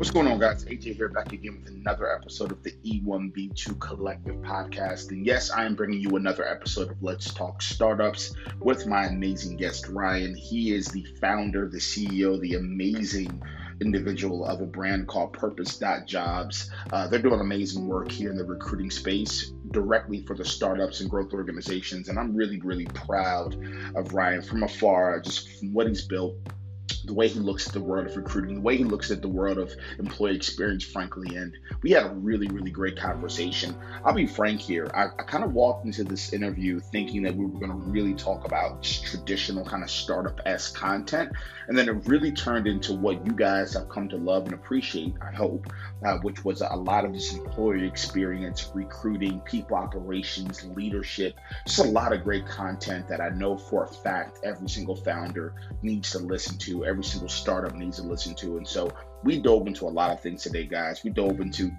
What's going on, guys? AJ here, back again with another episode of the E1B2 Collective podcast. And yes, I am bringing you another episode of Let's Talk Startups with my amazing guest, Ryan. He is the founder, the CEO, the amazing individual of a brand called Purpose.jobs. Uh, they're doing amazing work here in the recruiting space directly for the startups and growth organizations. And I'm really, really proud of Ryan from afar, just from what he's built the way he looks at the world of recruiting, the way he looks at the world of employee experience, frankly. And we had a really, really great conversation. I'll be frank here. I, I kind of walked into this interview thinking that we were going to really talk about traditional kind of startup esque content. And then it really turned into what you guys have come to love and appreciate, I hope, uh, which was a lot of this employee experience, recruiting, people operations, leadership, just a lot of great content that I know for a fact every single founder needs to listen to every single startup needs to listen to. And so we dove into a lot of things today, guys. We dove into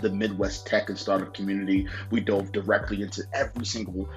the Midwest tech and startup community. We dove directly into every single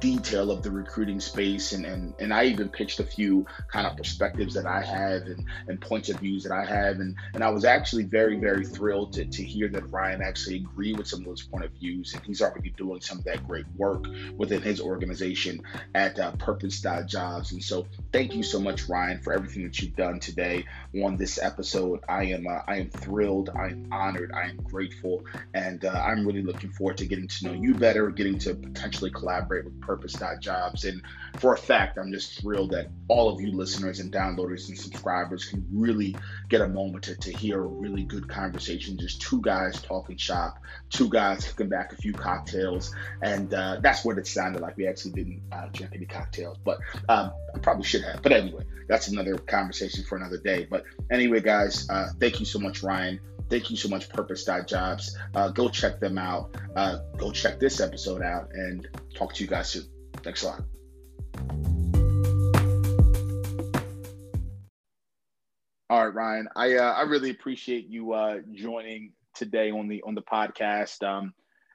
detail of the recruiting space and, and and I even pitched a few kind of perspectives that I have and, and points of views that I have and and I was actually very very thrilled to, to hear that Ryan actually agreed with some of those point of views and he's already doing some of that great work within his organization at uh, Purpose.jobs and so thank you so much Ryan for everything that you've done today on this episode. I am uh, I am thrilled I am honored I am grateful and uh, I'm really looking forward to getting to know you better getting to potentially collaborate with purpose.jobs. And for a fact, I'm just thrilled that all of you listeners and downloaders and subscribers can really get a moment to, to hear a really good conversation. Just two guys talking shop, two guys kicking back a few cocktails. And uh, that's what it sounded like. We actually didn't uh, drink any cocktails, but um, I probably should have. But anyway, that's another conversation for another day. But anyway, guys, uh, thank you so much, Ryan. Thank you so much, Purpose.jobs. Uh, go check them out. Uh, go check this episode out and talk to you guys soon. Thanks a lot. All right, Ryan. I uh, I really appreciate you uh, joining today on the on the podcast. Um,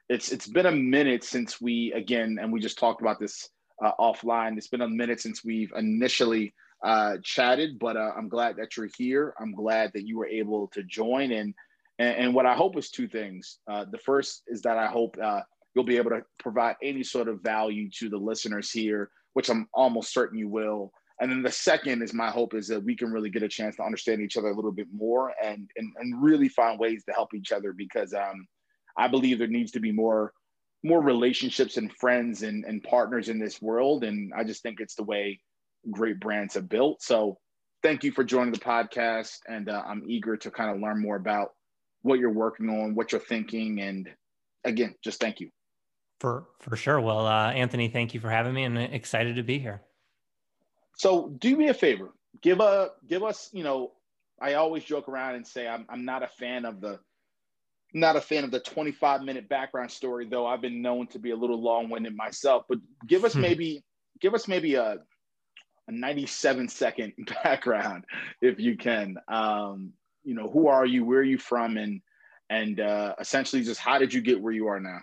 it's it's been a minute since we again, and we just talked about this uh, offline. It's been a minute since we've initially uh, chatted, but uh, I'm glad that you're here. I'm glad that you were able to join. And and, and what I hope is two things. Uh, the first is that I hope uh, you'll be able to provide any sort of value to the listeners here, which I'm almost certain you will. And then the second is my hope is that we can really get a chance to understand each other a little bit more and and, and really find ways to help each other because um, I believe there needs to be more more relationships and friends and, and partners in this world. And I just think it's the way great brands have built. So thank you for joining the podcast. And uh, I'm eager to kind of learn more about what you're working on, what you're thinking. And again, just thank you. For, for sure. Well, uh, Anthony, thank you for having me and excited to be here. So do me a favor, give a, give us, you know, I always joke around and say, I'm, I'm not a fan of the, not a fan of the 25 minute background story, though I've been known to be a little long winded myself, but give us hmm. maybe, give us maybe a, a 97 second background if you can. Um, you know who are you? Where are you from? And and uh, essentially just how did you get where you are now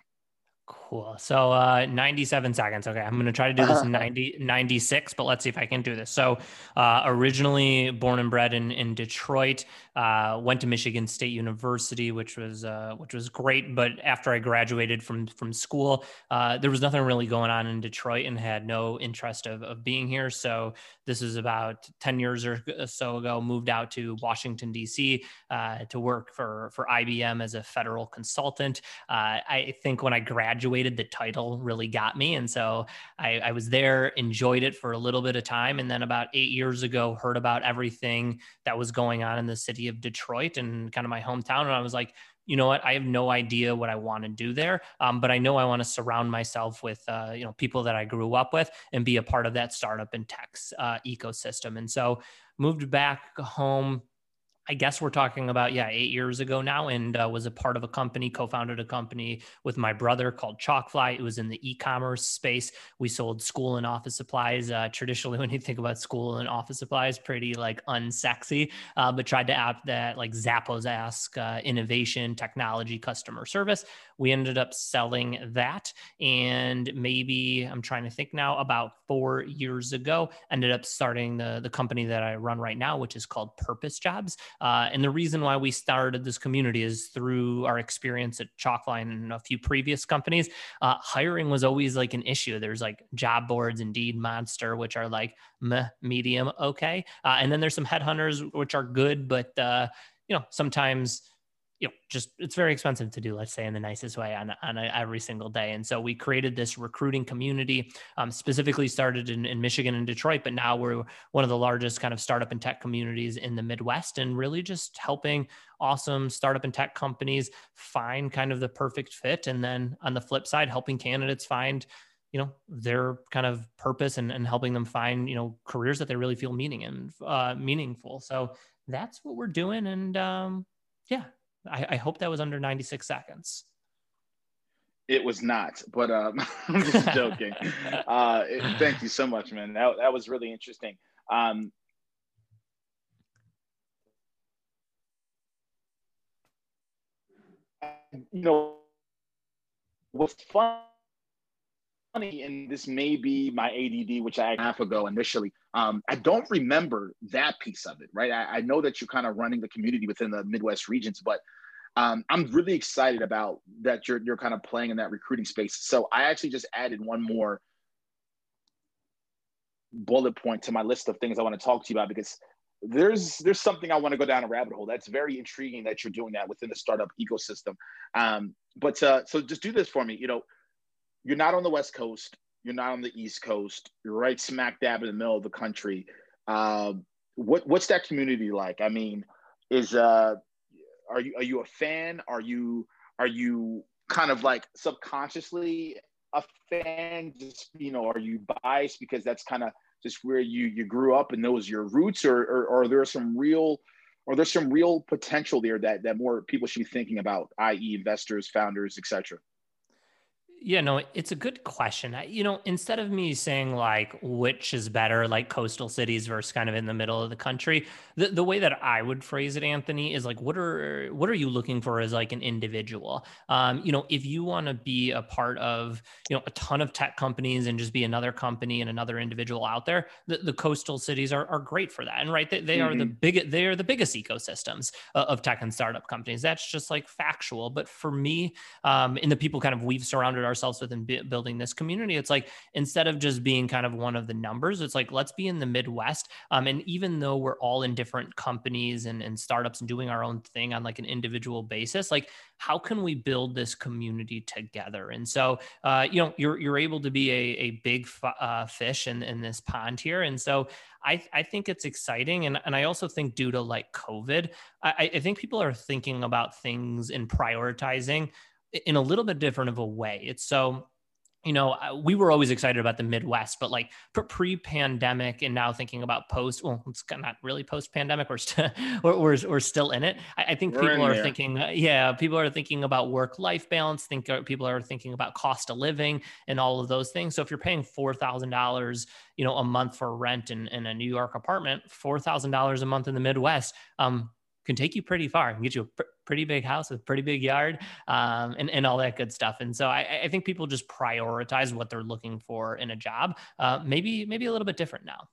Cool. So uh, 97 seconds. Okay. I'm going to try to do this in 90, 96, but let's see if I can do this. So uh, originally born and bred in, in Detroit, uh, went to Michigan State University, which was uh, which was great. But after I graduated from from school, uh, there was nothing really going on in Detroit and had no interest of, of being here. So this is about 10 years or so ago, moved out to Washington, D.C. Uh, to work for, for IBM as a federal consultant. I think when I graduated, graduated, the title really got me. And so I, I was there, enjoyed it for a little bit of time. And then about eight years ago, heard about everything that was going on in the city of Detroit and kind of my hometown. And I was like, you know what? I have no idea what i want to do there um, but i know i want to surround myself with uh, you know people that i grew up with and be a part of that startup and tech uh, ecosystem. And so moved back home I guess we're talking about yeah eight years ago now, and uh, was a part of a company, co-founded a company with my brother called Chalkfly. It was in the e-commerce space. We sold school and office supplies. Uh, traditionally, when you think about school and office supplies, pretty like unsexy, uh, but tried to app that like Zappos ask uh, innovation, technology, customer service. We ended up selling that, and maybe I'm trying to think now about four years ago, ended up starting the the company that I run right now, which is called Purpose Jobs. Uh, and the reason why we started this community is through our experience at Chalkfly and a few previous companies. Uh, hiring was always like an issue. There's like job boards, Indeed, Monster, which are like meh, medium, okay. Uh, and then there's some headhunters, which are good, but uh, you know sometimes you know, just it's very expensive to do, let's say in the nicest way on, on a, every single day. And so we created this recruiting community, um, specifically started in, in Michigan and Detroit, but now we're one of the largest kind of startup and tech communities in the Midwest and really just helping awesome startup and tech companies find kind of the perfect fit. And then on the flip side, helping candidates find, you know, their kind of purpose and, and helping them find, you know, careers that they really feel meaning and uh, meaningful. So that's what we're doing. And um, yeah, I, I hope that was under 96 seconds. It was not, but um, I'm just joking. uh, it, thank you so much, man. That, that was really interesting. Um, you know, what's fun funny, and this may be my ADD, which I had half ago initially. Um, I don't remember that piece of it, right? I, I know that you're kind of running the community within the Midwest regions, but um, I'm really excited about that you're you're kind of playing in that recruiting space. So I actually just added one more bullet point to my list of things I want to talk to you about because there's there's something I want to go down a rabbit hole. That's very intriguing that you're doing that within the startup ecosystem. Um, but uh, so just do this for me. You know, you're not on the West Coast, you're not on the East Coast, you're right smack dab in the middle of the country. Uh, what what's that community like? I mean, is uh, are you are you a fan? Are you are you kind of like subconsciously a fan? Just you know, are you biased because that's kind of just where you you grew up and those your roots, or or, or are there some real or there's some real potential there that that more people should be thinking about, i.e., investors, founders, etc. Yeah, no, it's a good question. You know, instead of me saying like which is better, like coastal cities versus kind of in the middle of the country, the, the way that I would phrase it, Anthony, is like what are what are you looking for as like an individual? Um, you know, if you want to be a part of you know a ton of tech companies and just be another company and another individual out there, the, the coastal cities are, are great for that. And right, they, they mm-hmm. are the mm-hmm. big they are the biggest ecosystems of tech and startup companies. That's just like factual. But for me, um, and the people kind of we've surrounded ourselves with in building this community. It's like instead of just being kind of one of the numbers, it's like let's be in the Midwest. Um, and even though we're all in different companies and, and startups and doing our own thing on like an individual basis, like how can we build this community together? And so, uh, you know, you're you're able to be a, a big f- uh, fish in, in this pond here. And so I, I think it's exciting. And, and I also think due to like COVID, I, I think people are thinking about things and prioritizing in a little bit different of a way. It's so you know, we were always excited about the Midwest, but like pre-pandemic and now thinking about post, well, it's not really post-pandemic. We're still, we're, we're, we're, still in it. I, I think we're people are there. thinking, uh, yeah, people are thinking about work-life balance. Think uh, people are thinking about cost of living and all of those things. So if you're paying $4,000, you know, a month for rent in, in a New York apartment, $4,000 a month in the Midwest, um, can take you pretty far and get you a pr- pretty big house with pretty big yard um, and, and all that good stuff. And so I, I, think people just prioritize what they're looking for in a job. Uh, maybe, maybe a little bit different now.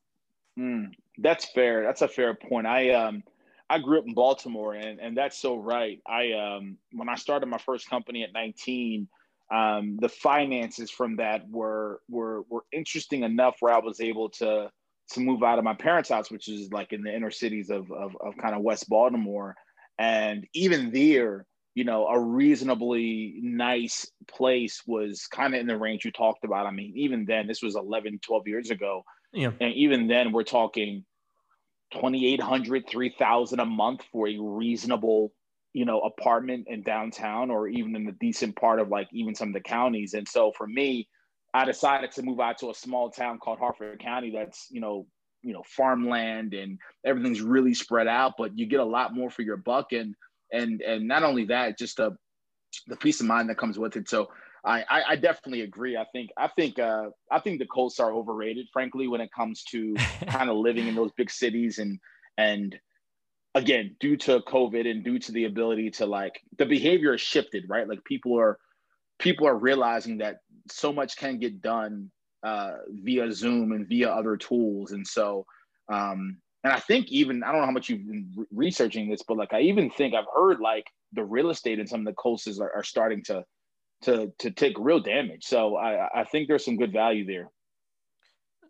Mm, that's fair. That's a fair point. I, um, I grew up in Baltimore and, and that's so right. I, um, when I started my first company at 19, um, the finances from that were, were, were interesting enough where I was able to, to move out of my parents' house, which is like in the inner cities of, of, of kind of West Baltimore. And even there, you know, a reasonably nice place was kind of in the range you talked about. I mean, even then, this was 11, 12 years ago. Yeah. And even then, we're talking 2,800, 3,000 a month for a reasonable, you know, apartment in downtown or even in the decent part of like even some of the counties. And so for me, I decided to move out to a small town called Harford County that's, you know, you know, farmland and everything's really spread out, but you get a lot more for your buck. And and and not only that, just the the peace of mind that comes with it. So I, I, I definitely agree. I think I think uh, I think the Colts are overrated, frankly, when it comes to kind of living in those big cities and and again, due to COVID and due to the ability to like the behavior has shifted, right? Like people are people are realizing that so much can get done uh, via Zoom and via other tools. And so, um, and I think even I don't know how much you've been re- researching this, but like I even think I've heard like the real estate and some of the coasts are, are starting to to to take real damage. So I I think there's some good value there.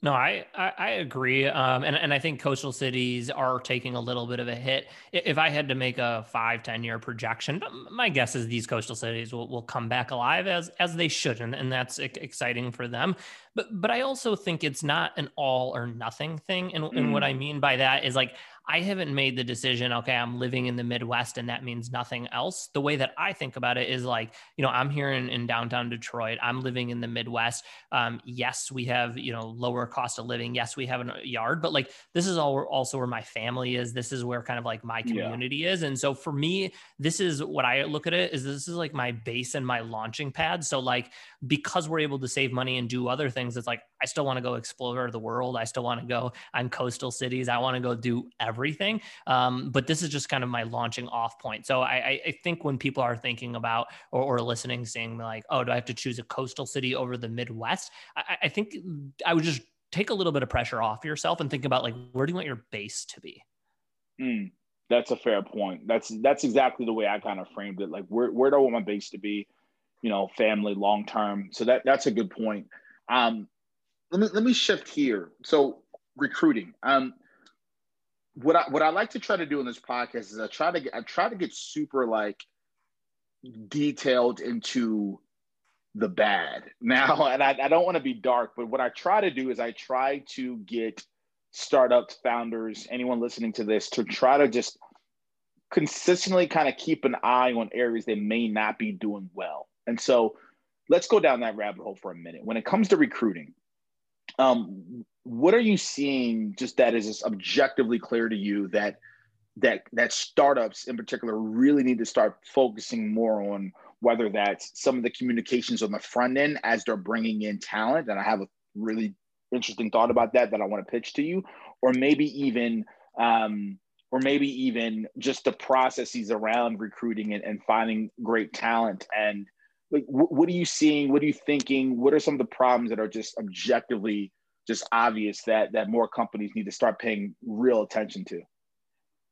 No, I, I, I agree. Um, and, and I think coastal cities are taking a little bit of a hit. If I had to make a five ten year projection, my guess is these coastal cities will, will come back alive as, as they should. And, and that's exciting for them. But, but I also think it's not an all or nothing thing. And, mm. and what mm. I mean by that is like, I haven't made the decision, okay, I'm living in the Midwest and that means nothing else. The way that I think about it is like, you know, I'm here in, in downtown Detroit. I'm living in the Midwest. Um, yes, we have, you know, lower cost of living. Yes, we have a yard, but like this is all also where my family is. This is where kind of like my community yeah. is. And so for me, this is what I look at it is this is like my base and my launching pad. So like because we're able to save money and do other things, it's like I still want to go explore the world. I still want to go on coastal cities. I want to go do everything everything. Um, but this is just kind of my launching off point. So I, I think when people are thinking about or, or, listening, saying like, oh, do I have to choose a coastal city over the Midwest? I, I think I would just take a little bit of pressure off yourself and think about like, where do you want your base to be? Mm, that's a fair point. That's that's exactly the way I kind of framed it. Like, where where do I want my base to be? You know, family, long term. So that that's a good point. Um, let me let me shift here. So recruiting. Um, what I what I like to try to do in this podcast is I try to get I try to get super like detailed into the bad. Now and I, I don't want to be dark but what I try to do is I try to get startup founders anyone listening to this to try to just consistently kind of keep an eye on areas they may not be doing well. And so let's go down that rabbit hole for a minute. When it comes to recruiting um, what are you seeing just that is just objectively clear to you that that that startups in particular really need to start focusing more on whether that's some of the communications on the front end as they're bringing in talent? And i have a really interesting thought about that that i want to pitch to you. Or maybe even um, or maybe even just the processes around recruiting and, and finding great talent. And like what are you seeing? What are you thinking? What are some of the problems that are just objectively just obvious that that more companies need to start paying real attention to.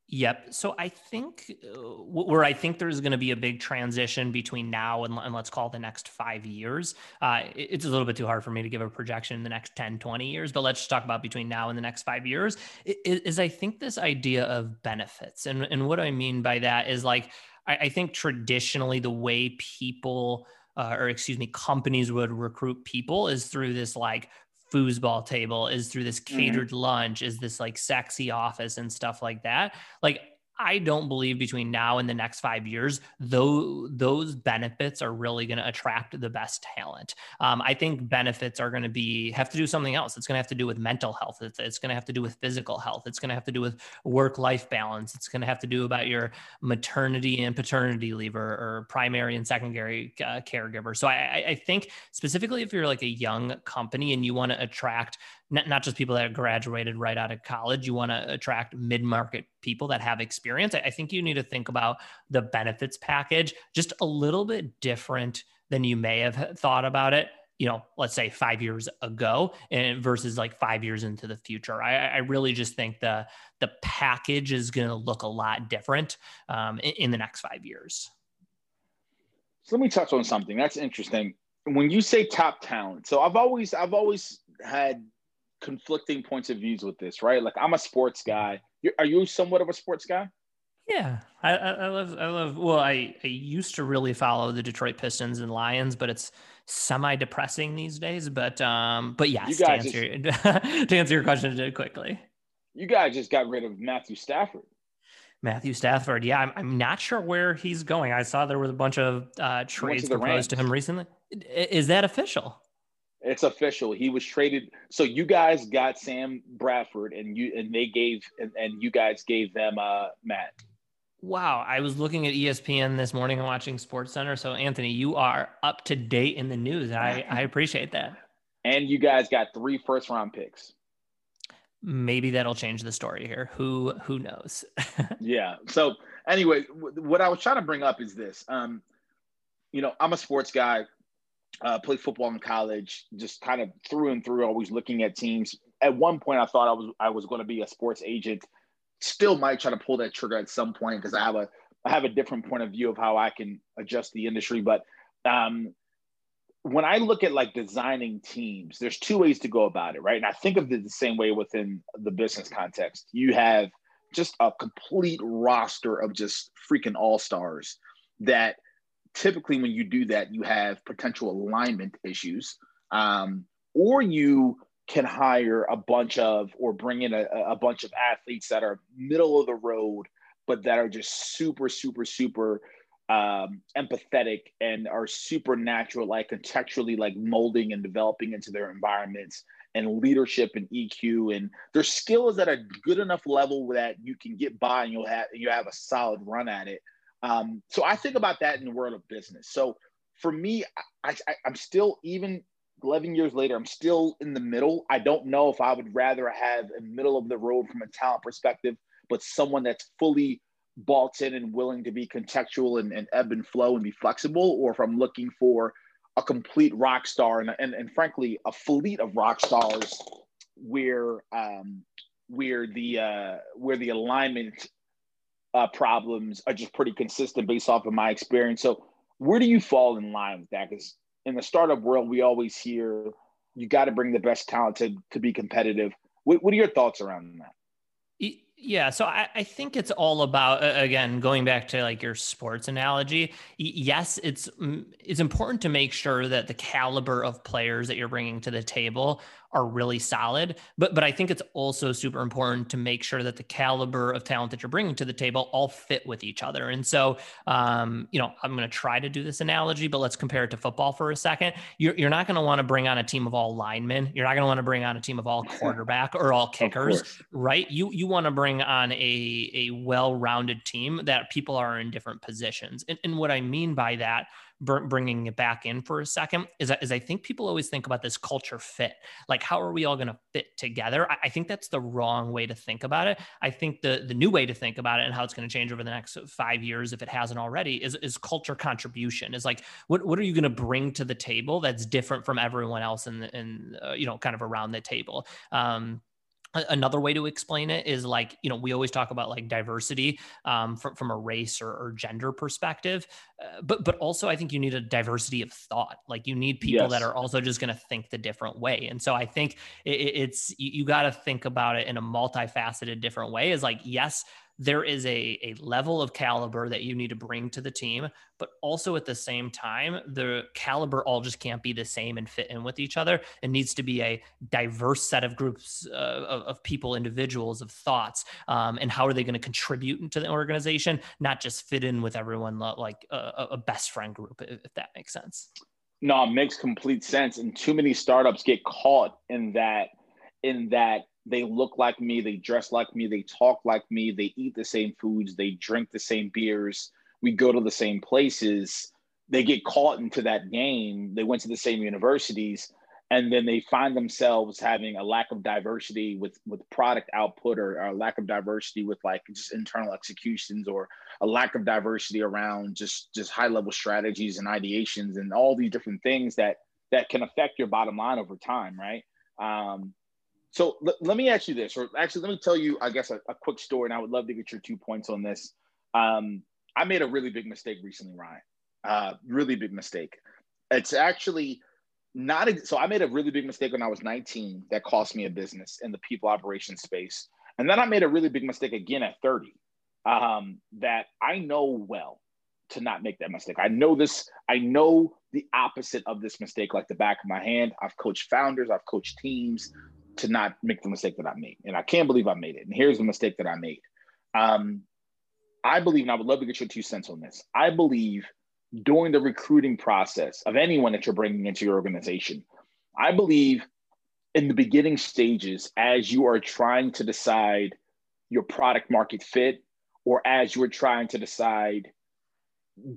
Yep. So I think uh, where I think there's going to be a big transition between now and, and let's call it the next five years. Uh, it's a little bit too hard for me to give a projection in the next 10, 20 years, but let's just talk about between now and the next five years is, is I think this idea of benefits. And, and what I mean by that is like, I, I think traditionally the way people uh, or excuse me, companies would recruit people is through this like foosball table is through this mm-hmm. catered mm-hmm. lunch is this like sexy office and stuff like that like I don't believe between now and the next five years, though those benefits are really going to attract the best talent. Um, I think benefits are going to be have to do something else. It's going to have to do with mental health. It's, it's going to have to do with physical health. It's going to have to do with work life balance. It's going to have to do about your maternity and paternity leave or, or primary and secondary uh, caregiver. So I, I think specifically if you're like a young company and you want to attract not, not just people that graduated right out of college. You want to attract mid market people that have experience. I, I think you need to think about the benefits package just a little bit different than you may have thought about it you know, let's say five years ago and versus like five years into the future. I, I really just think the the package is going to look a lot different um, in, in, the next five years. So let me touch on something that's interesting. When you say top talent, so I've always I've always had conflicting points of views with this, right? Like I'm a sports guy. You're, are you somewhat of a sports guy? Yeah, I, I, love I love. Well, I, I used to really follow the Detroit Pistons and Lions, but it's semi depressing these days. But um, but yes, to answer just, to answer your question quickly, you guys just got rid of Matthew Stafford. Matthew Stafford, yeah, I'm, I'm not sure where he's going. I saw there was a bunch of uh, trades proposed Rams. to him recently. Is that official? It's official. He was traded. So you guys got Sam Bradford, and you and they gave and, and you guys gave them uh, Matt. Wow, I was looking at ESPN this morning and watching Sports Center. So Anthony, you are up to date in the news. I I appreciate that. And you guys got three first round picks. Maybe that'll change the story here. Who who knows? yeah. So anyway, what I was trying to bring up is this. Um, you know, I'm a sports guy uh, played football in college, just kind of through and through, always looking at teams. at one point I thought I was I was going to be a sports agent. Still might try to pull that trigger at some point because I have a I have a different point of view of how I can adjust the industry. But um, when I look at like designing teams, there's two ways to go about it, right? And I think of it the same way within the business context. You have just a complete roster of just freaking all stars that typically when you do that, you have potential alignment issues. Um, or you can hire a bunch of or bring in a, a bunch of athletes that are middle of the road, but that are just super, super, super um, empathetic and are supernatural, like contextually, like molding and developing into their environments and leadership and EQ and their skills at a good enough level that you can get by and you'll have you have a solid run at it. Um, so I think about that in the world of business. So for me, I, I, I'm still even 11 years later, I'm still in the middle. I don't know if I would rather have a middle of the road from a talent perspective, but someone that's fully bought in and willing to be contextual and, and ebb and flow and be flexible, or if I'm looking for a complete rock star and, and, and frankly, a fleet of rock stars where um, where the uh, where the alignment uh, problems are just pretty consistent based off of my experience. So where do you fall in line with that? Because in the startup world, we always hear you got to bring the best talent to, to be competitive. What, what are your thoughts around that? Yeah, so I, I, think it's all about again going back to like your sports analogy. Yes, it's mm, it's important to make sure that the caliber of players that you're bringing to the table are really solid. But but I think it's also super important to make sure that the caliber of talent that you're bringing to the table all fit with each other. And so, um, you know, I'm going to try to do this analogy, but let's compare it to football for a second. You're, you're not going to want to bring on a team of all linemen. You're not going to want to bring on a team of all quarterback or all kickers, right? You you want to bring on a a well-rounded team that people are in different positions. And, and what I mean by that bringing it back in for a second is, is I think people always think about this culture fit. Like, how are we all going to fit together? I, I, think that's the wrong way to think about it. I think the the new way to think about it and how it's going to change over the next five years, if it hasn't already, is is culture contribution. Is like, what what are you going to bring to the table that's different from everyone else in in uh, you know kind of around the table? Um, another way to explain it is like you know we always talk about like diversity um, from, from a race or, or gender perspective uh, but but also i think you need a diversity of thought like you need people yes. that are also just going to think the different way and so i think it, it's you, you got to think about it in a multifaceted different way is like yes there is a, a level of caliber that you need to bring to the team, but also at the same time, the caliber all just can't be the same and fit in with each other. It needs to be a diverse set of groups uh, of, of, people, individuals, of thoughts, um, and how are they going to contribute into the organization, not just fit in with everyone like a, a best friend group, if that makes sense. No, it makes complete sense. And too many startups get caught in that in that they look like me, they dress like me, they talk like me, they eat the same foods, they drink the same beers, we go to the same places. They get caught into that game. They went to the same universities, and then they find themselves having a lack of diversity with with product output or, or a lack of diversity with like just internal executions or a lack of diversity around just just high level strategies and ideations and all these different things that that can affect your bottom line over time right um, so l- let me ask you this, or actually, let me tell you, I guess, a, a, quick story, and I would love to get your two points on this. Um, I made a really big mistake recently, Ryan. Uh, really big mistake. It's actually not a, so. I made a really big mistake when I was 19 that cost me a business in the people operations space, and then I made a really big mistake again at 30 um, that I know well to not make that mistake. I know this. I know the opposite of this mistake like the back of my hand. I've coached founders. I've coached teams to not make the mistake that I made. And I can't believe I made it. And here's the mistake that I made. Um, I believe, and I would love to get your two cents on this. I believe during the recruiting process of anyone that you're bringing into your organization, I believe in the beginning stages, as you are trying to decide your product market fit, or as you are trying to decide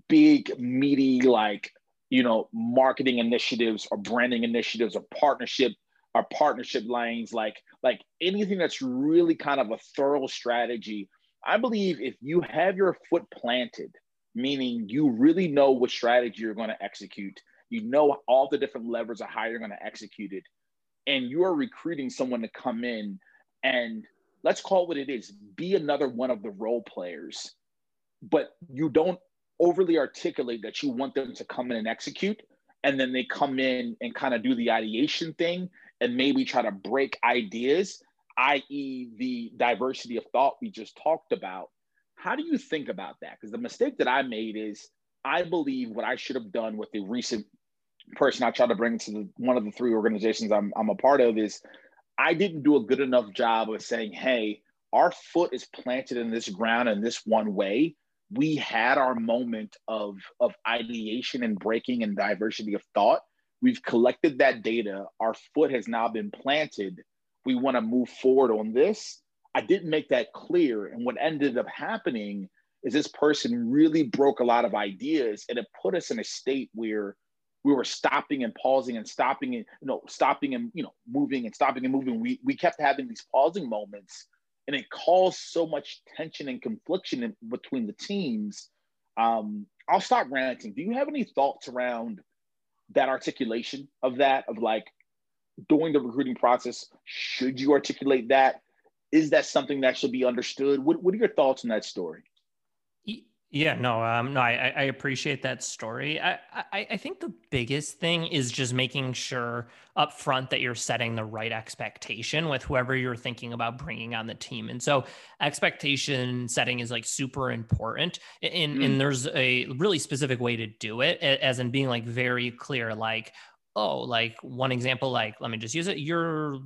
big, meaty, like, you know, marketing initiatives or branding initiatives or partnership our partnership lanes, like like anything that's really kind of a thorough strategy. I believe if you have your foot planted, meaning you really know what strategy you're going to execute, you know all the different levers of how you're going to execute it. and you're recruiting someone to come in and let's call it what it is be another one of the role players but you don't overly articulate that you want them to come in and execute and then they come in and kind of do the ideation thing and maybe try to break ideas i.e the diversity of thought we just talked about how do you think about that because the mistake that i made is i believe what i should have done with the recent person i tried to bring to the, one of the three organizations I'm, I'm a part of is I didn't do a good enough job of saying, hey, our foot is planted in this ground in this one way. We had our moment of, of ideation and breaking and diversity of thought. We've collected that data. Our foot has now been planted. We want to move forward on this. I didn't make that clear. And what ended up happening is this person really broke a lot of ideas and it put us in a state where we were stopping and pausing and stopping and you know stopping and you know moving and stopping and moving we we kept having these pausing moments and it caused so much tension and confliction in, between the teams um, i'll stop ranting do you have any thoughts around that articulation of that of like during the recruiting process should you articulate that? Is that something that should be understood? What, what are your thoughts on that story yeah, no, um, no, I, I appreciate that story. I, I, I think the biggest thing is just making sure up front that you're setting the right expectation with whoever you're thinking about bringing on the team. And so expectation setting is like super important. And, mm. and there's a really specific way to do it, as in being like very clear, like, oh, like one example, like let me just use it. You're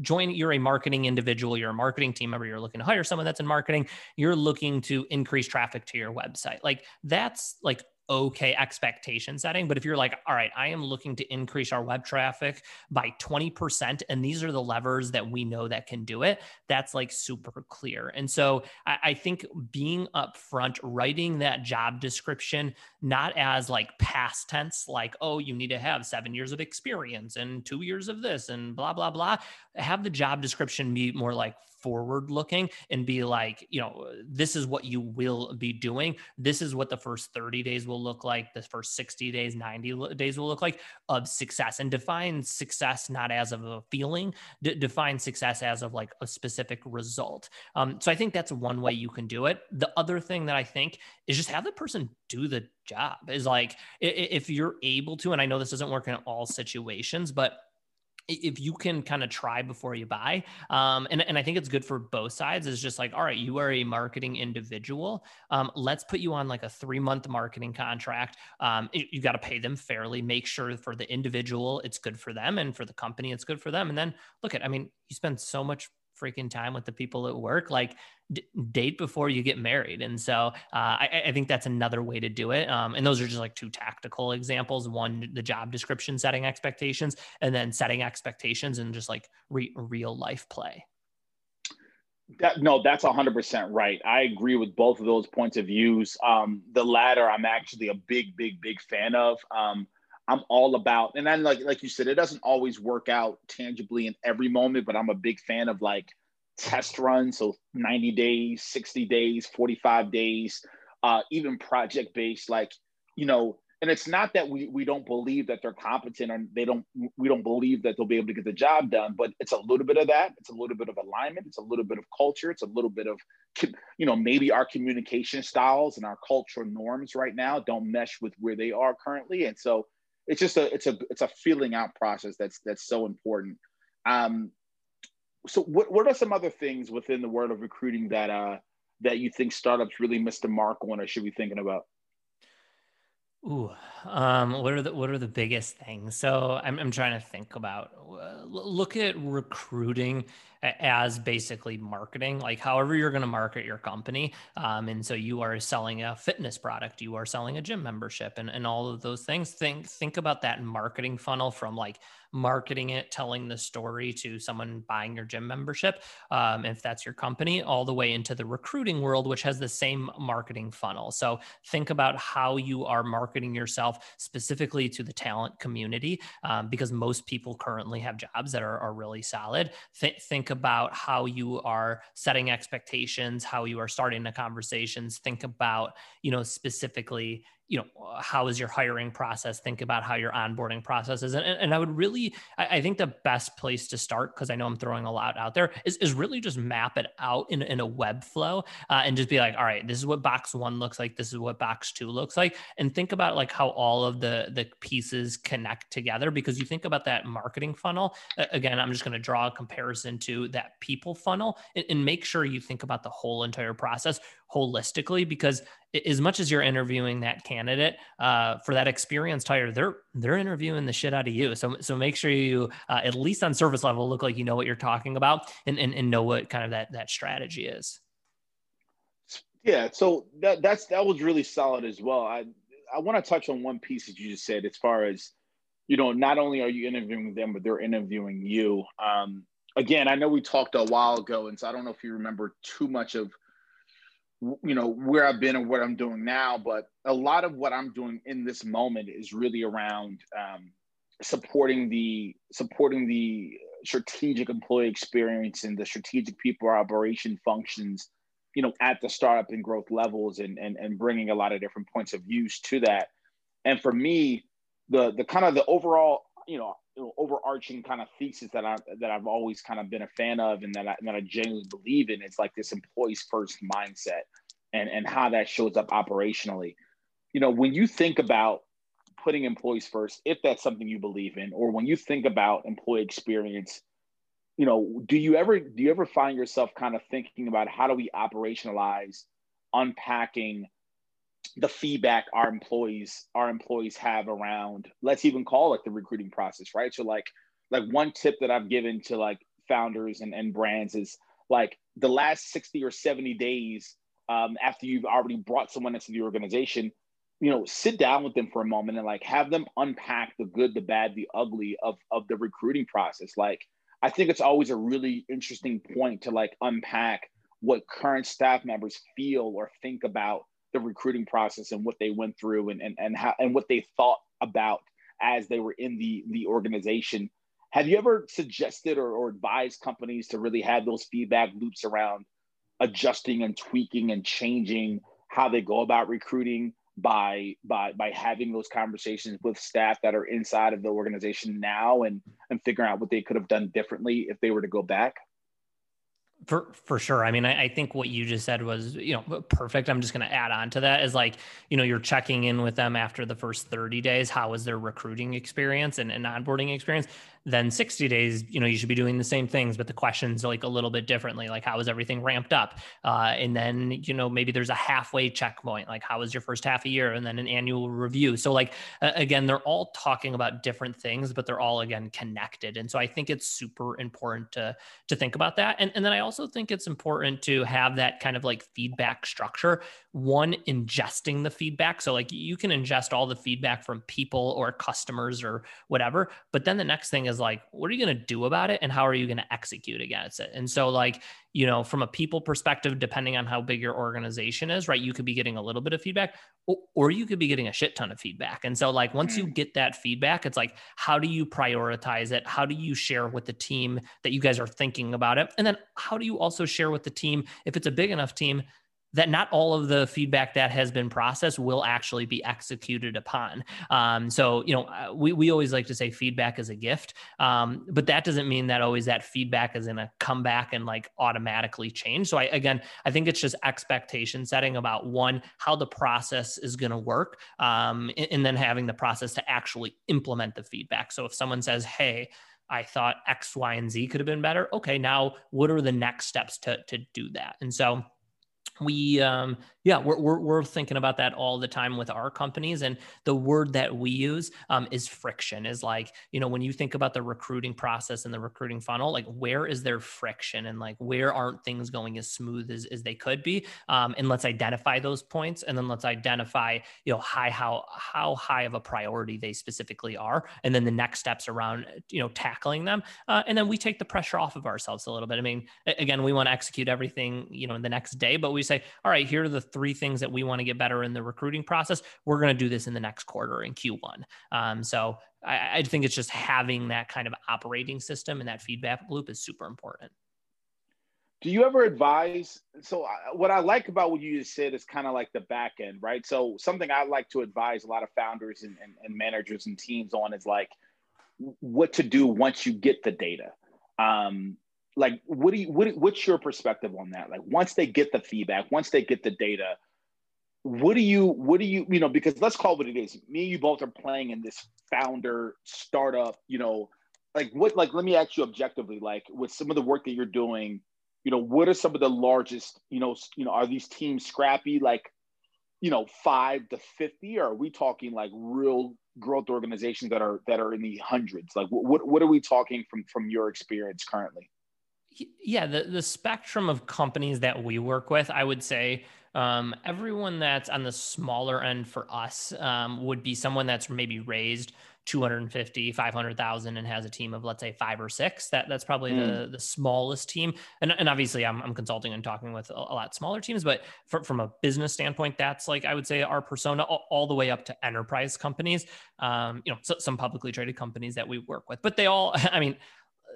join you're a marketing individual you're a marketing team member you're looking to hire someone that's in marketing you're looking to increase traffic to your website like that's like okay expectation setting. But if you're like, all right, I am looking to increase our web traffic by 20%, and these are the levers that we know that can do it, that's like super clear. And so I, I think being upfront, writing that job description, not as like past tense, like, oh, you need to have seven years of experience and two years of this and blah, blah, blah. Have the job description be more like forward looking and be like, you know, this is what you will be doing. This is what the first 30 days will look like. The first 60 days, 90 days will look like of success and define success not as of a feeling, d- define success as of like a specific result. Um, so I think that's one way you can do it. The other thing that I think is just have the person do the job is like if you're able to, and I know this doesn't work in all situations, but if you can kind of try before you buy um, and, and i think it's good for both sides is just like all right you are a marketing individual um, let's put you on like a three month marketing contract um, you, you got to pay them fairly make sure for the individual it's good for them and for the company it's good for them. And then look at i mean you spend so much freaking time with the people at work like d- date before you get married and so uh, I, I, think that's another way to do it um, and those are just like two tactical examples one the job description setting expectations and then setting expectations and just like re- real life play that, no, that's 100% right. I agree with both of those points of views. Um, the latter, I'm actually a big, big, big fan of. Um, I'm all about, and then like like you said, it doesn't always work out tangibly in every moment, but I'm a big fan of like test runs, so 90 days, 60 days, 45 days, uh, even project based, like you know. And it's not that we we don't believe that they're competent and they don't we don't believe that they'll be able to get the job done, but it's a little bit of that. It's a little bit of alignment. It's a little bit of culture. It's a little bit of you know maybe our communication styles and our cultural norms right now don't mesh with where they are currently, and so it's just a it's a it's a feeling out process that's that's so important. Um, so what what are some other things within the world of recruiting that uh that you think startups really missed the mark on or should be thinking about? Ooh, um, what are the what are the biggest things? So I'm I'm trying to think about. Uh, look at recruiting as basically marketing, like however you're going to market your company. Um, and so you are selling a fitness product, you are selling a gym membership, and, and all of those things. Think think about that marketing funnel from like marketing it, telling the story to someone buying your gym membership, um, if that's your company, all the way into the recruiting world, which has the same marketing funnel. So think about how you are marketing yourself specifically to the talent community, um, because most people currently have jobs that are, are really solid. Th- think about how you are setting expectations, how you are starting the conversations. Think about, you know, specifically you know how is your hiring process? Think about how your onboarding process is. And, and i would really I, I think the best place to start because i know i'm throwing a lot out there is, is really just map it out in, in a web flow uh, and just be like all right this is what box one looks like. This is what box two looks like. And think about like how all of the the pieces connect together because you think about that marketing funnel again i'm just going to draw a comparison to that people funnel and, and make sure you think about the whole entire process holistically because as much as you're interviewing that candidate uh, for that experienced hire, they're they're interviewing the shit out of you. So so make sure you uh, at least on service level look like you know what you're talking about and, and and know what kind of that that strategy is. Yeah, so that that's that was really solid as well. I I want to touch on one piece that you just said as far as you know, not only are you interviewing them, but they're interviewing you. Um, again, I know we talked a while ago, and so I don't know if you remember too much of you know where I've been and what I'm doing now, but a lot of what I'm doing in this moment is really around um, supporting the supporting the strategic employee experience and the strategic people operation functions, you know, at the startup and growth levels, and and and bringing a lot of different points of views to that. And for me, the the kind of the overall, you know, overarching kind of thesis that I that I've always kind of been a fan of and that I, that I genuinely believe in. It's like this employees first mindset and and how that shows up operationally. You know, when you think about putting employees first, if that's something you believe in, or when you think about employee experience, you know, do you ever do you ever find yourself kind of thinking about how do we operationalize unpacking the feedback our employees our employees have around let's even call it the recruiting process right? So like like one tip that i've given to like founders and, and brands is like the last 60 or 70 days um, after you've already brought someone into the organization you know sit down with them for a moment and like have them unpack the good the bad the ugly of of the recruiting process. Like i think it's always a really interesting point to like unpack what current staff members feel or think about the recruiting process and what they went through and and, and how and what they thought about as they were in the the organization. Have you ever suggested or, or advised companies to really have those feedback loops around adjusting and tweaking and changing how they go about recruiting by by by having those conversations with staff that are inside of the organization now and and figuring out what they could have done differently if they were to go back for for sure. I mean, I, I, think what you just said was, you know, perfect. I'm just going to add on to that is like, you know, you're checking in with them after the first 30 days. How was their recruiting experience and, and onboarding experience? Then 60 days, you know, you should be doing the same things, but the questions like a little bit differently, like how is everything ramped up? Uh, and then, you know, maybe there's a halfway checkpoint, like how was your first half a year and then an annual review. So like, uh, again, they're all talking about different things, but they're all again connected. And so I think it's super important to, to think about that. And, and then I also think it's important to have that kind of like feedback structure, one ingesting the feedback. So like you can ingest all the feedback from people or customers or whatever, but then the next thing is like, what are you going to do about it? And how are you going to execute against it? And so, like, you know, from a people perspective, depending on how big your organization is, right, you could be getting a little bit of feedback or, or you could be getting a shit ton of feedback. And so, like, once you mm. get that feedback, it's like, how do you prioritize it? How do you share with the team that you guys are thinking about it? And then, how do you also share with the team, if it's a big enough team, that not all of the feedback that has been processed will actually be executed upon. Um, so, you know, uh, we, we always like to say feedback is a gift, um, but that doesn't mean that always that feedback is going to come back and like automatically change. So, I, again, I think it's just expectation setting about one, how the process is going to work, um, and, and then having the process to actually implement the feedback. So, if someone says, hey, I thought X, Y, and Z could have been better. Okay, now what are the next steps to to do that? And so we um, yeah we're, we're, we're, thinking about that all the time with our companies and the word that we use um, is friction is like you know when you think about the recruiting process and the recruiting funnel like where is there friction and like where aren't things going as smooth as, as they could be? Um, and let's identify those points and then let's identify you know high how how high of a priority they specifically are and then the next steps around you know tackling them uh, and then we take the pressure off of ourselves a little bit. I mean again we want to execute everything you know the next day but we say all right here are the three things that we want to get better in the recruiting process. We're going to do this in the next quarter in Q1. Um, so I, I think it's just having that kind of operating system and that feedback loop is super important. do you ever advise so what i like about what you just said is kind of like the back end right so something i like to advise a lot of founders and, and, and, managers and teams on is like what to do once you get the data um, like what do you what, what's your perspective on that like once they get the feedback once they get the data what do you what do you you know because let's call what it is me and you both are playing in this founder startup you know like what like let me ask you objectively like with some of the work that you're doing you know, what are some of the largest, you know, you know, are these teams scrappy like, you know, five to 50, or are we talking like real growth organizations that are that are in the hundreds? Like what what are we talking from from your experience currently? Yeah, the, the spectrum of companies that we work with, I would say um, everyone that's on the smaller end for us um, would be someone that's maybe raised 250 500,000 and has a team of let's say 5 or 6 that that's probably mm. the the smallest team. And, and obviously I'm, I'm consulting and talking with a, a lot smaller teams but for, from a business standpoint that's like I would say our persona all, all the way up to enterprise companies. Um, you know so, some publicly traded companies that we work with but they all I mean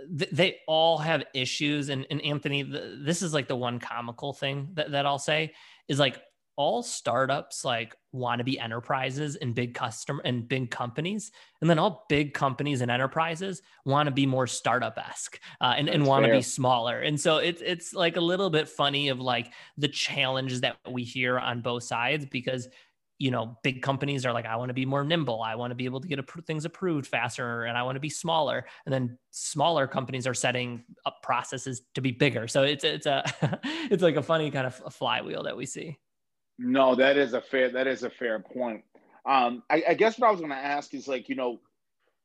they all have issues. And, and anthony this is like the one comical thing that, that i'll say is like all startups like want to be enterprises and big customer and big companies and then all big companies and enterprises want to be more startup-esque uh, and, and want to be smaller. And so it's it's like a little bit funny of like the challenges that we hear on both sides because you know big companies are like i want to be more nimble. I want to be able to get things approved faster and i want to be smaller. And then smaller companies are setting up processes to be bigger. So it's it's a it's like a funny kind of flywheel that we see. No, that is a fair that is a fair point. Um, I, I guess what I was going to ask is like you know,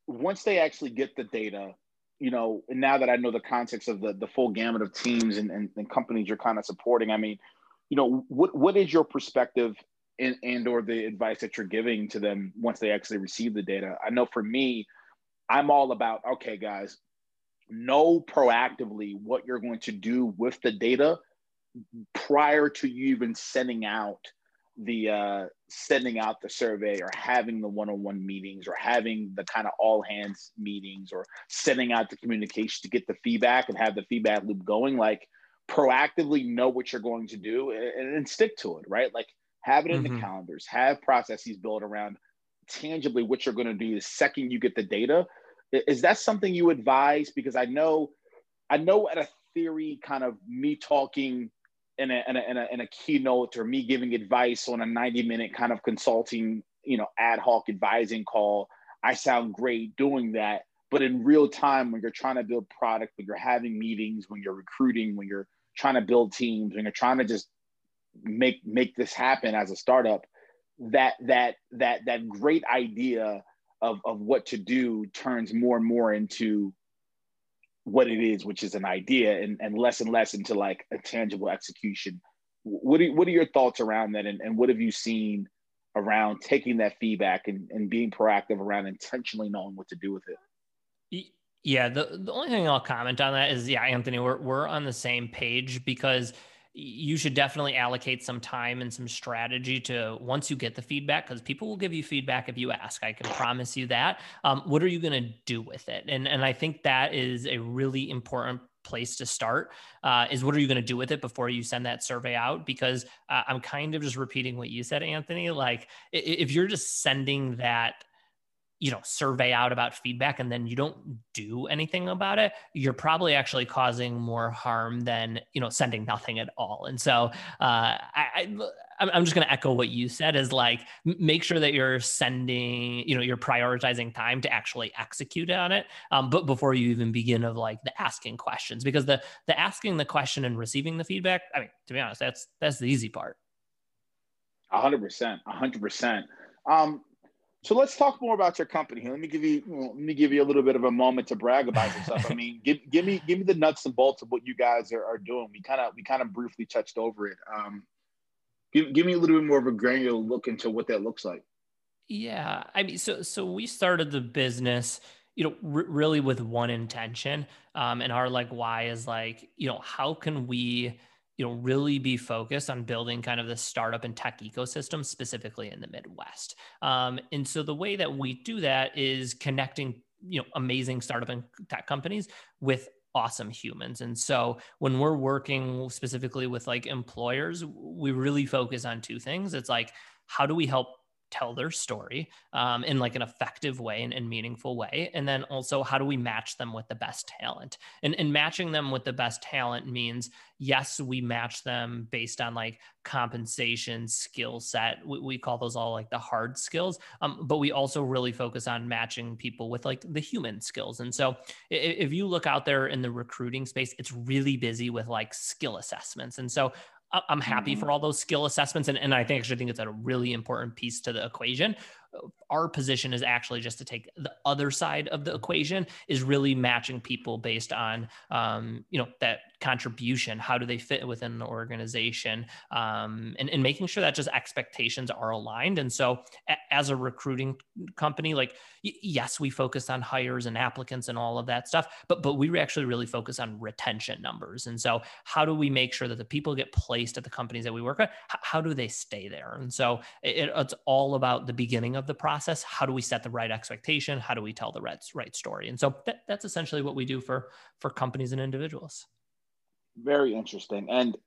once they actually get the data, you know, and now that I know the context of the the full gamut of teams and, and, and companies you're kind of supporting, I mean, you know, what what is your perspective and and or the advice that you're giving to them once they actually receive the data? I know for me, I'm all about okay, guys, know proactively what you're going to do with the data prior to you even sending out the uh, sending out the survey or having the one-on-one meetings or having the kind of all hands meetings or sending out the communication to get the feedback and have the feedback loop going like proactively know what you're going to do and, and stick to it right like have it in mm-hmm. the calendars have processes built around tangibly what you're going to do the second you get the data is that something you advise because i know i know at a theory kind of me talking in a, in a, in a, in a keynote or me giving advice on a 90 minute kind of consulting, you know, ad hoc advising call, I sound great doing that. But in real time, when you're trying to build product, when you're having meetings, when you're recruiting, when you're trying to build teams, when you're trying to just make make this happen as a startup, that that that that great idea of of what to do turns more and more into what it is, which is an idea, and, and less and less into like a tangible execution. What are, what are your thoughts around that? And, and what have you seen around taking that feedback and, and being proactive around intentionally knowing what to do with it? Yeah, the, the only thing I'll comment on that is, yeah, Anthony, we're, we're on the same page because – you should definitely allocate some time and some strategy to once you get the feedback because people will give you feedback if you ask i can promise you that. Um, what are you going to do with it? And and i think that is a really important place to start uh, is what are you going to do with it before you send that survey out? Because uh, i'm kind of just repeating what you said anthony like if you're just sending that you know survey out about feedback and then you don't do anything about it you're probably actually causing more harm than you know sending nothing at all. And so uh, I, I i'm just going to echo what you said is like make sure that you're sending you know you're prioritizing time to actually execute on it um, but before you even begin of like the asking questions because the the asking the question and receiving the feedback i mean to be honest that's that's the easy part. 100% 100% um, so let's talk more about your company. Let me give you let me give you a little bit of a moment to brag about yourself. I mean, give give me give me the nuts and bolts of what you guys are, are doing. We kind of we kind of briefly touched over it. Um, give give me a little bit more of a granular look into what that looks like. Yeah, I mean, so so we started the business, you know, r- really with one intention, um, and our like why is like, you know, how can we you know really be focused on building kind of the startup and tech ecosystem specifically in the midwest um, and so the way that we do that is connecting you know amazing startup and tech companies with awesome humans. And so when we're working specifically with like employers, we really focus on two things. It's like, how do we help tell their story um, in like an effective way and, and, meaningful way. And then also how do we match them with the best talent? And, and matching them with the best talent means yes we match them based on like compensation skill set. We, we, call those all like the hard skills um, but we also really focus on matching people with like the human skills. And so if, if you look out there in the recruiting space it's really busy with like skill assessments. And so I'm happy mm-hmm. for all those skill assessments. And, and I think actually think it's a really important piece to the equation our position is actually just to take the other side of the equation is really matching people based on um, you know that contribution. How do they fit within the organization? Um, and, and making sure that just expectations are aligned. And so a, as a recruiting company like y- yes we focus on hires and applicants and all of that stuff but but we actually really focus on retention numbers. And so how do we make sure that the people get placed at the companies that we work at how, how do they stay there? And so it, it's all about the beginning of the process. How do we set the right expectation? How do we tell the right, right story? And so that, that's essentially what we do for for companies and individuals. Very interesting. And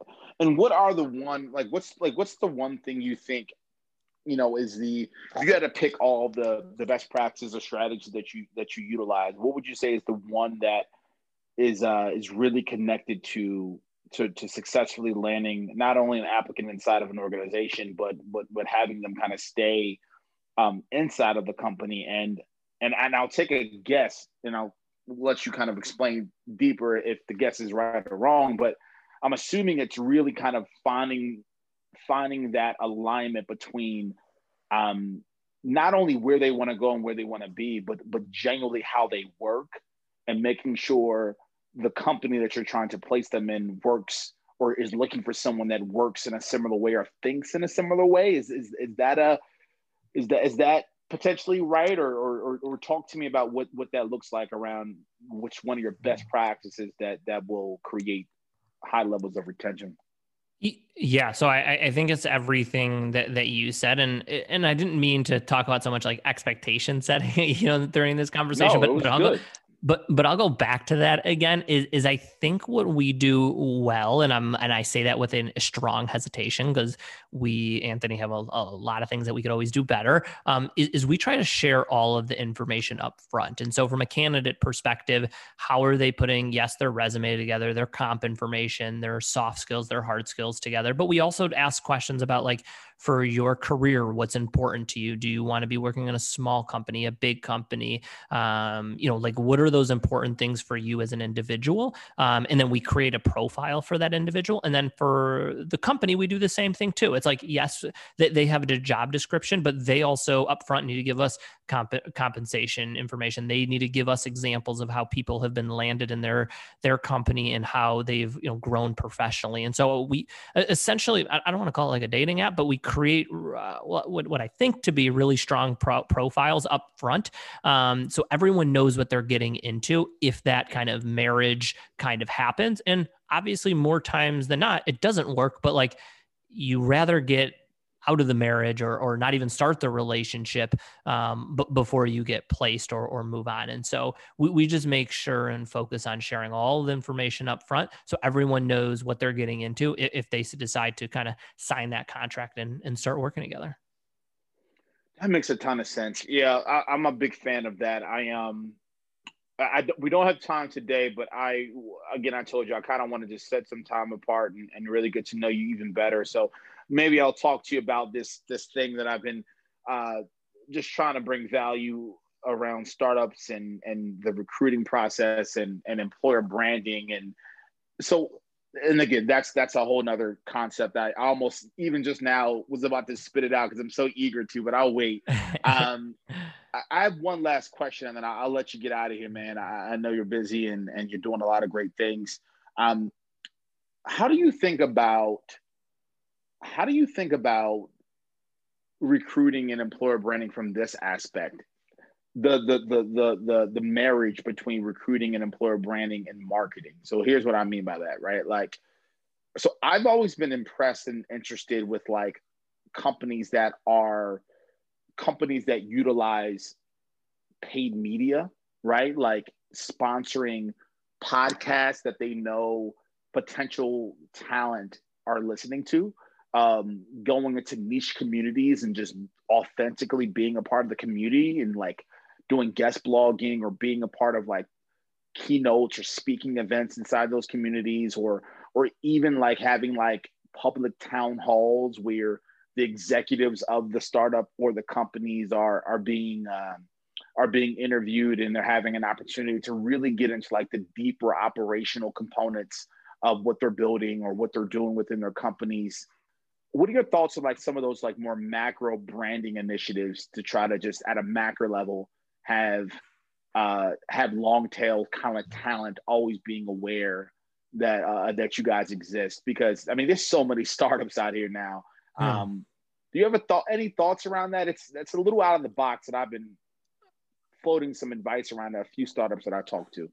and what are the one like what's like what's the one thing you think you know is the you got to pick all the the best practices or strategies that you that you utilize what would you say is the one that is uh is really connected to to to successfully landing not only an applicant inside of an organization but but but having them kind of stay um, inside of the company. And and and I'll take a guess, and I'll let you kind of explain deeper if the guess is right or wrong. But I'm assuming it's really kind of finding finding that alignment between um, not only where they want to go and where they want to be, but but genuinely how they work and making sure the company that you're trying to place them in works or is looking for someone that works in a similar way or thinks in a similar way. Is is, is that a is that is that potentially right? Or, or or talk to me about what what that looks like around which one of your best practices that that will create high levels of retention. Yeah, so I, I think it's everything that, that you said, and and I didn't mean to talk about so much like expectation setting, you know, during this conversation, no, but, but but but I'll go back to that again is, is I think what we do well and I'm and I say that with a strong hesitation because we Anthony have a, a, lot of things that we could always do better um, is, is, we try to share all of the information up front. And so from a candidate perspective how are they putting yes their resume together their comp information their soft skills their hard skills together but we also ask questions about like for your career what's important to you? Do you want to be working in a small company a big company? Um, you know like what are those important things for you as an individual? Um, and then we create a profile for that individual. And then for the company we do the same thing too. It's like yes they, have a job description but they also upfront need to give us comp- compensation information. They need to give us examples of how people have been landed in their their company and how they've you know grown professionally. And so we essentially i don't want to call it like a dating app but we create uh, what, what I think to be really strong pro- profiles up front. Um, so everyone knows what they're getting into if that kind of marriage kind of happens. And obviously, more times than not, it doesn't work, but like you rather get out of the marriage or, or not even start the relationship um, b- before you get placed or, or move on. And so we, we just make sure and focus on sharing all the information up front so everyone knows what they're getting into if, if they decide to kind of sign that contract and, and start working together. That makes a ton of sense. Yeah, I, am a big fan of that. I um, I, we don't have time today, but I again I told you I kind of want to just set some time apart and, and really get to know you even better. So maybe I'll talk to you about this this thing that I've been uh, just trying to bring value around startups and and the recruiting process and and employer branding. And so and again that's that's a whole nother concept. I almost even just now was about to spit it out because i'm so eager to but i'll wait. Um I, have one last question and then I'll, I'll, let you get out of here man. I, I know you're busy and and you're doing a lot of great things. Um how do you think about how do you think about recruiting and employer branding from this aspect? The, the the the the the marriage between recruiting and employer branding and marketing. So here's what I mean by that, right? Like so I've always been impressed and interested with like companies that are companies that utilize paid media, right? Like sponsoring podcasts that they know potential talent are listening to, um, going into niche communities and just authentically being a part of the community and like doing guest blogging or being a part of like keynotes or speaking events inside those communities or or even like having like public town halls where the executives of the startup or the companies are are being um, are being interviewed and they're having an opportunity to really get into like the deeper operational components of what they're building or what they're doing within their companies what are your thoughts on like some of those like more macro branding initiatives to try to just at a macro level have uh have long tail kind of talent always being aware that uh that you guys exist? Because i mean there's so many startups out here now. Hmm. um do you have a thought any thoughts around that? It's that's a little out of the box that i've been floating some advice around a few startups that i talked to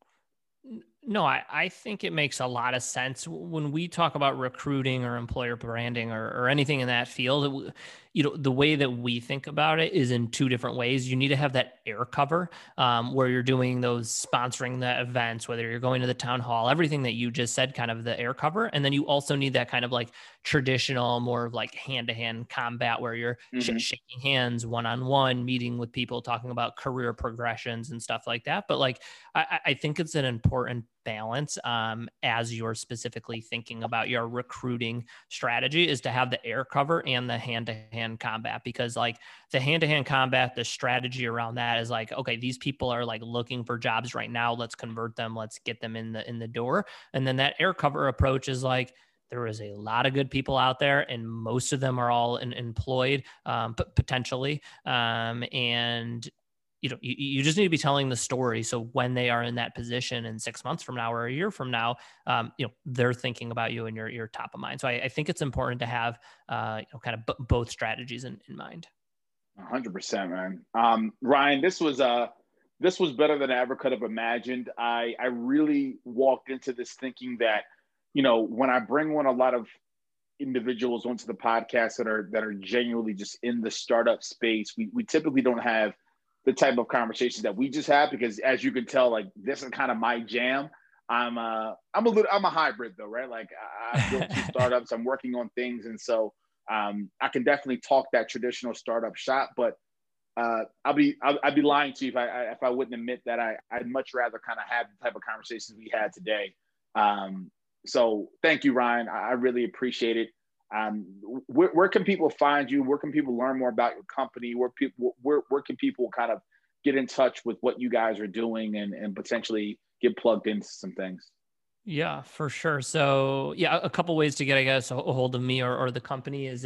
no, I, I think it makes a lot of sense when we talk about recruiting or employer branding or, or anything in that field. You know, the way that we think about it is in two different ways. You need to have that air cover um, where you're doing those sponsoring the events, whether you're going to the town hall, everything that you just said, kind of the air cover. And then you also need that kind of like traditional, more of like hand to hand combat where you're mm-hmm. sh- shaking hands one on one, meeting with people, talking about career progressions and stuff like that. But like, I, I think it's an important balance um, as you're specifically thinking about your recruiting strategy is to have the air cover and the hand-to-hand combat because like the hand-to-hand combat the strategy around that is like okay these people are like looking for jobs right now. Let's convert them. Let's get them in the in the door. And then that air cover approach is like there is a lot of good people out there and most of them are all in, employed um, potentially um, and you know you, you just need to be telling the story. So when they are in that position in six months from now or a year from now um, you know they're thinking about you and you're, you're top of mind. So i, I think it's important to have uh, you know kind of b- both strategies in, in mind. 100% man. Um, ryan this was uh this was better than i ever could have imagined. I i really walked into this thinking that you know when i bring on a lot of individuals onto the podcast that are that are genuinely just in the startup space we, we typically don't have the type of conversations that we just had because as you can tell like this is kind of my jam i'm uh i'm a little i'm a hybrid though right like i built two startups i'm working on things and so um i can definitely talk that traditional startup shop but uh, I'll be I'll, I'd be lying to you if I, I, if I wouldn't admit that I I'd much rather kind of have the type of conversations we had today. Um, so thank you, Ryan. I, I really appreciate it. Um, where, where, can people find you? Where can people learn more about your company? Where people where, where can people kind of get in touch with what you guys are doing and, and potentially get plugged into some things? Yeah, for sure. So yeah, a couple ways to get, I guess, a hold of me or, or the company is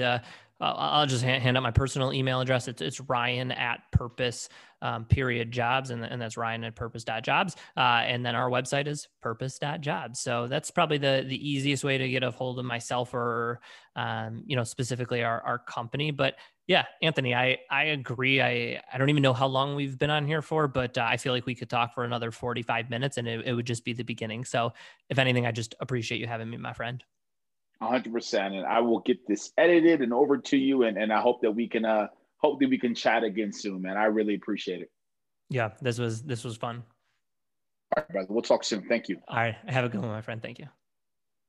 uh, I'll just hand, hand out my personal email address. It's, it's Ryan at purpose um, period jobs. And, and that's Ryan at purpose dot jobs. Uh, and then our website is purpose dot jobs. So that's probably the, the easiest way to get a hold of myself or, um, you know, specifically our, our company. But yeah, Anthony, I, I agree. I, I don't even know how long we've been on here for, but uh, I feel like we could talk for another 45 minutes and it, it would just be the beginning. So if anything, I just appreciate you having me, my friend. 100% and i will get this edited and over to you. And, and i hope that we can uh hope that we can chat again soon man. I really appreciate it. Yeah this was this was fun. All right brother. We'll talk soon. Thank you. All right. Have a good one my friend. Thank you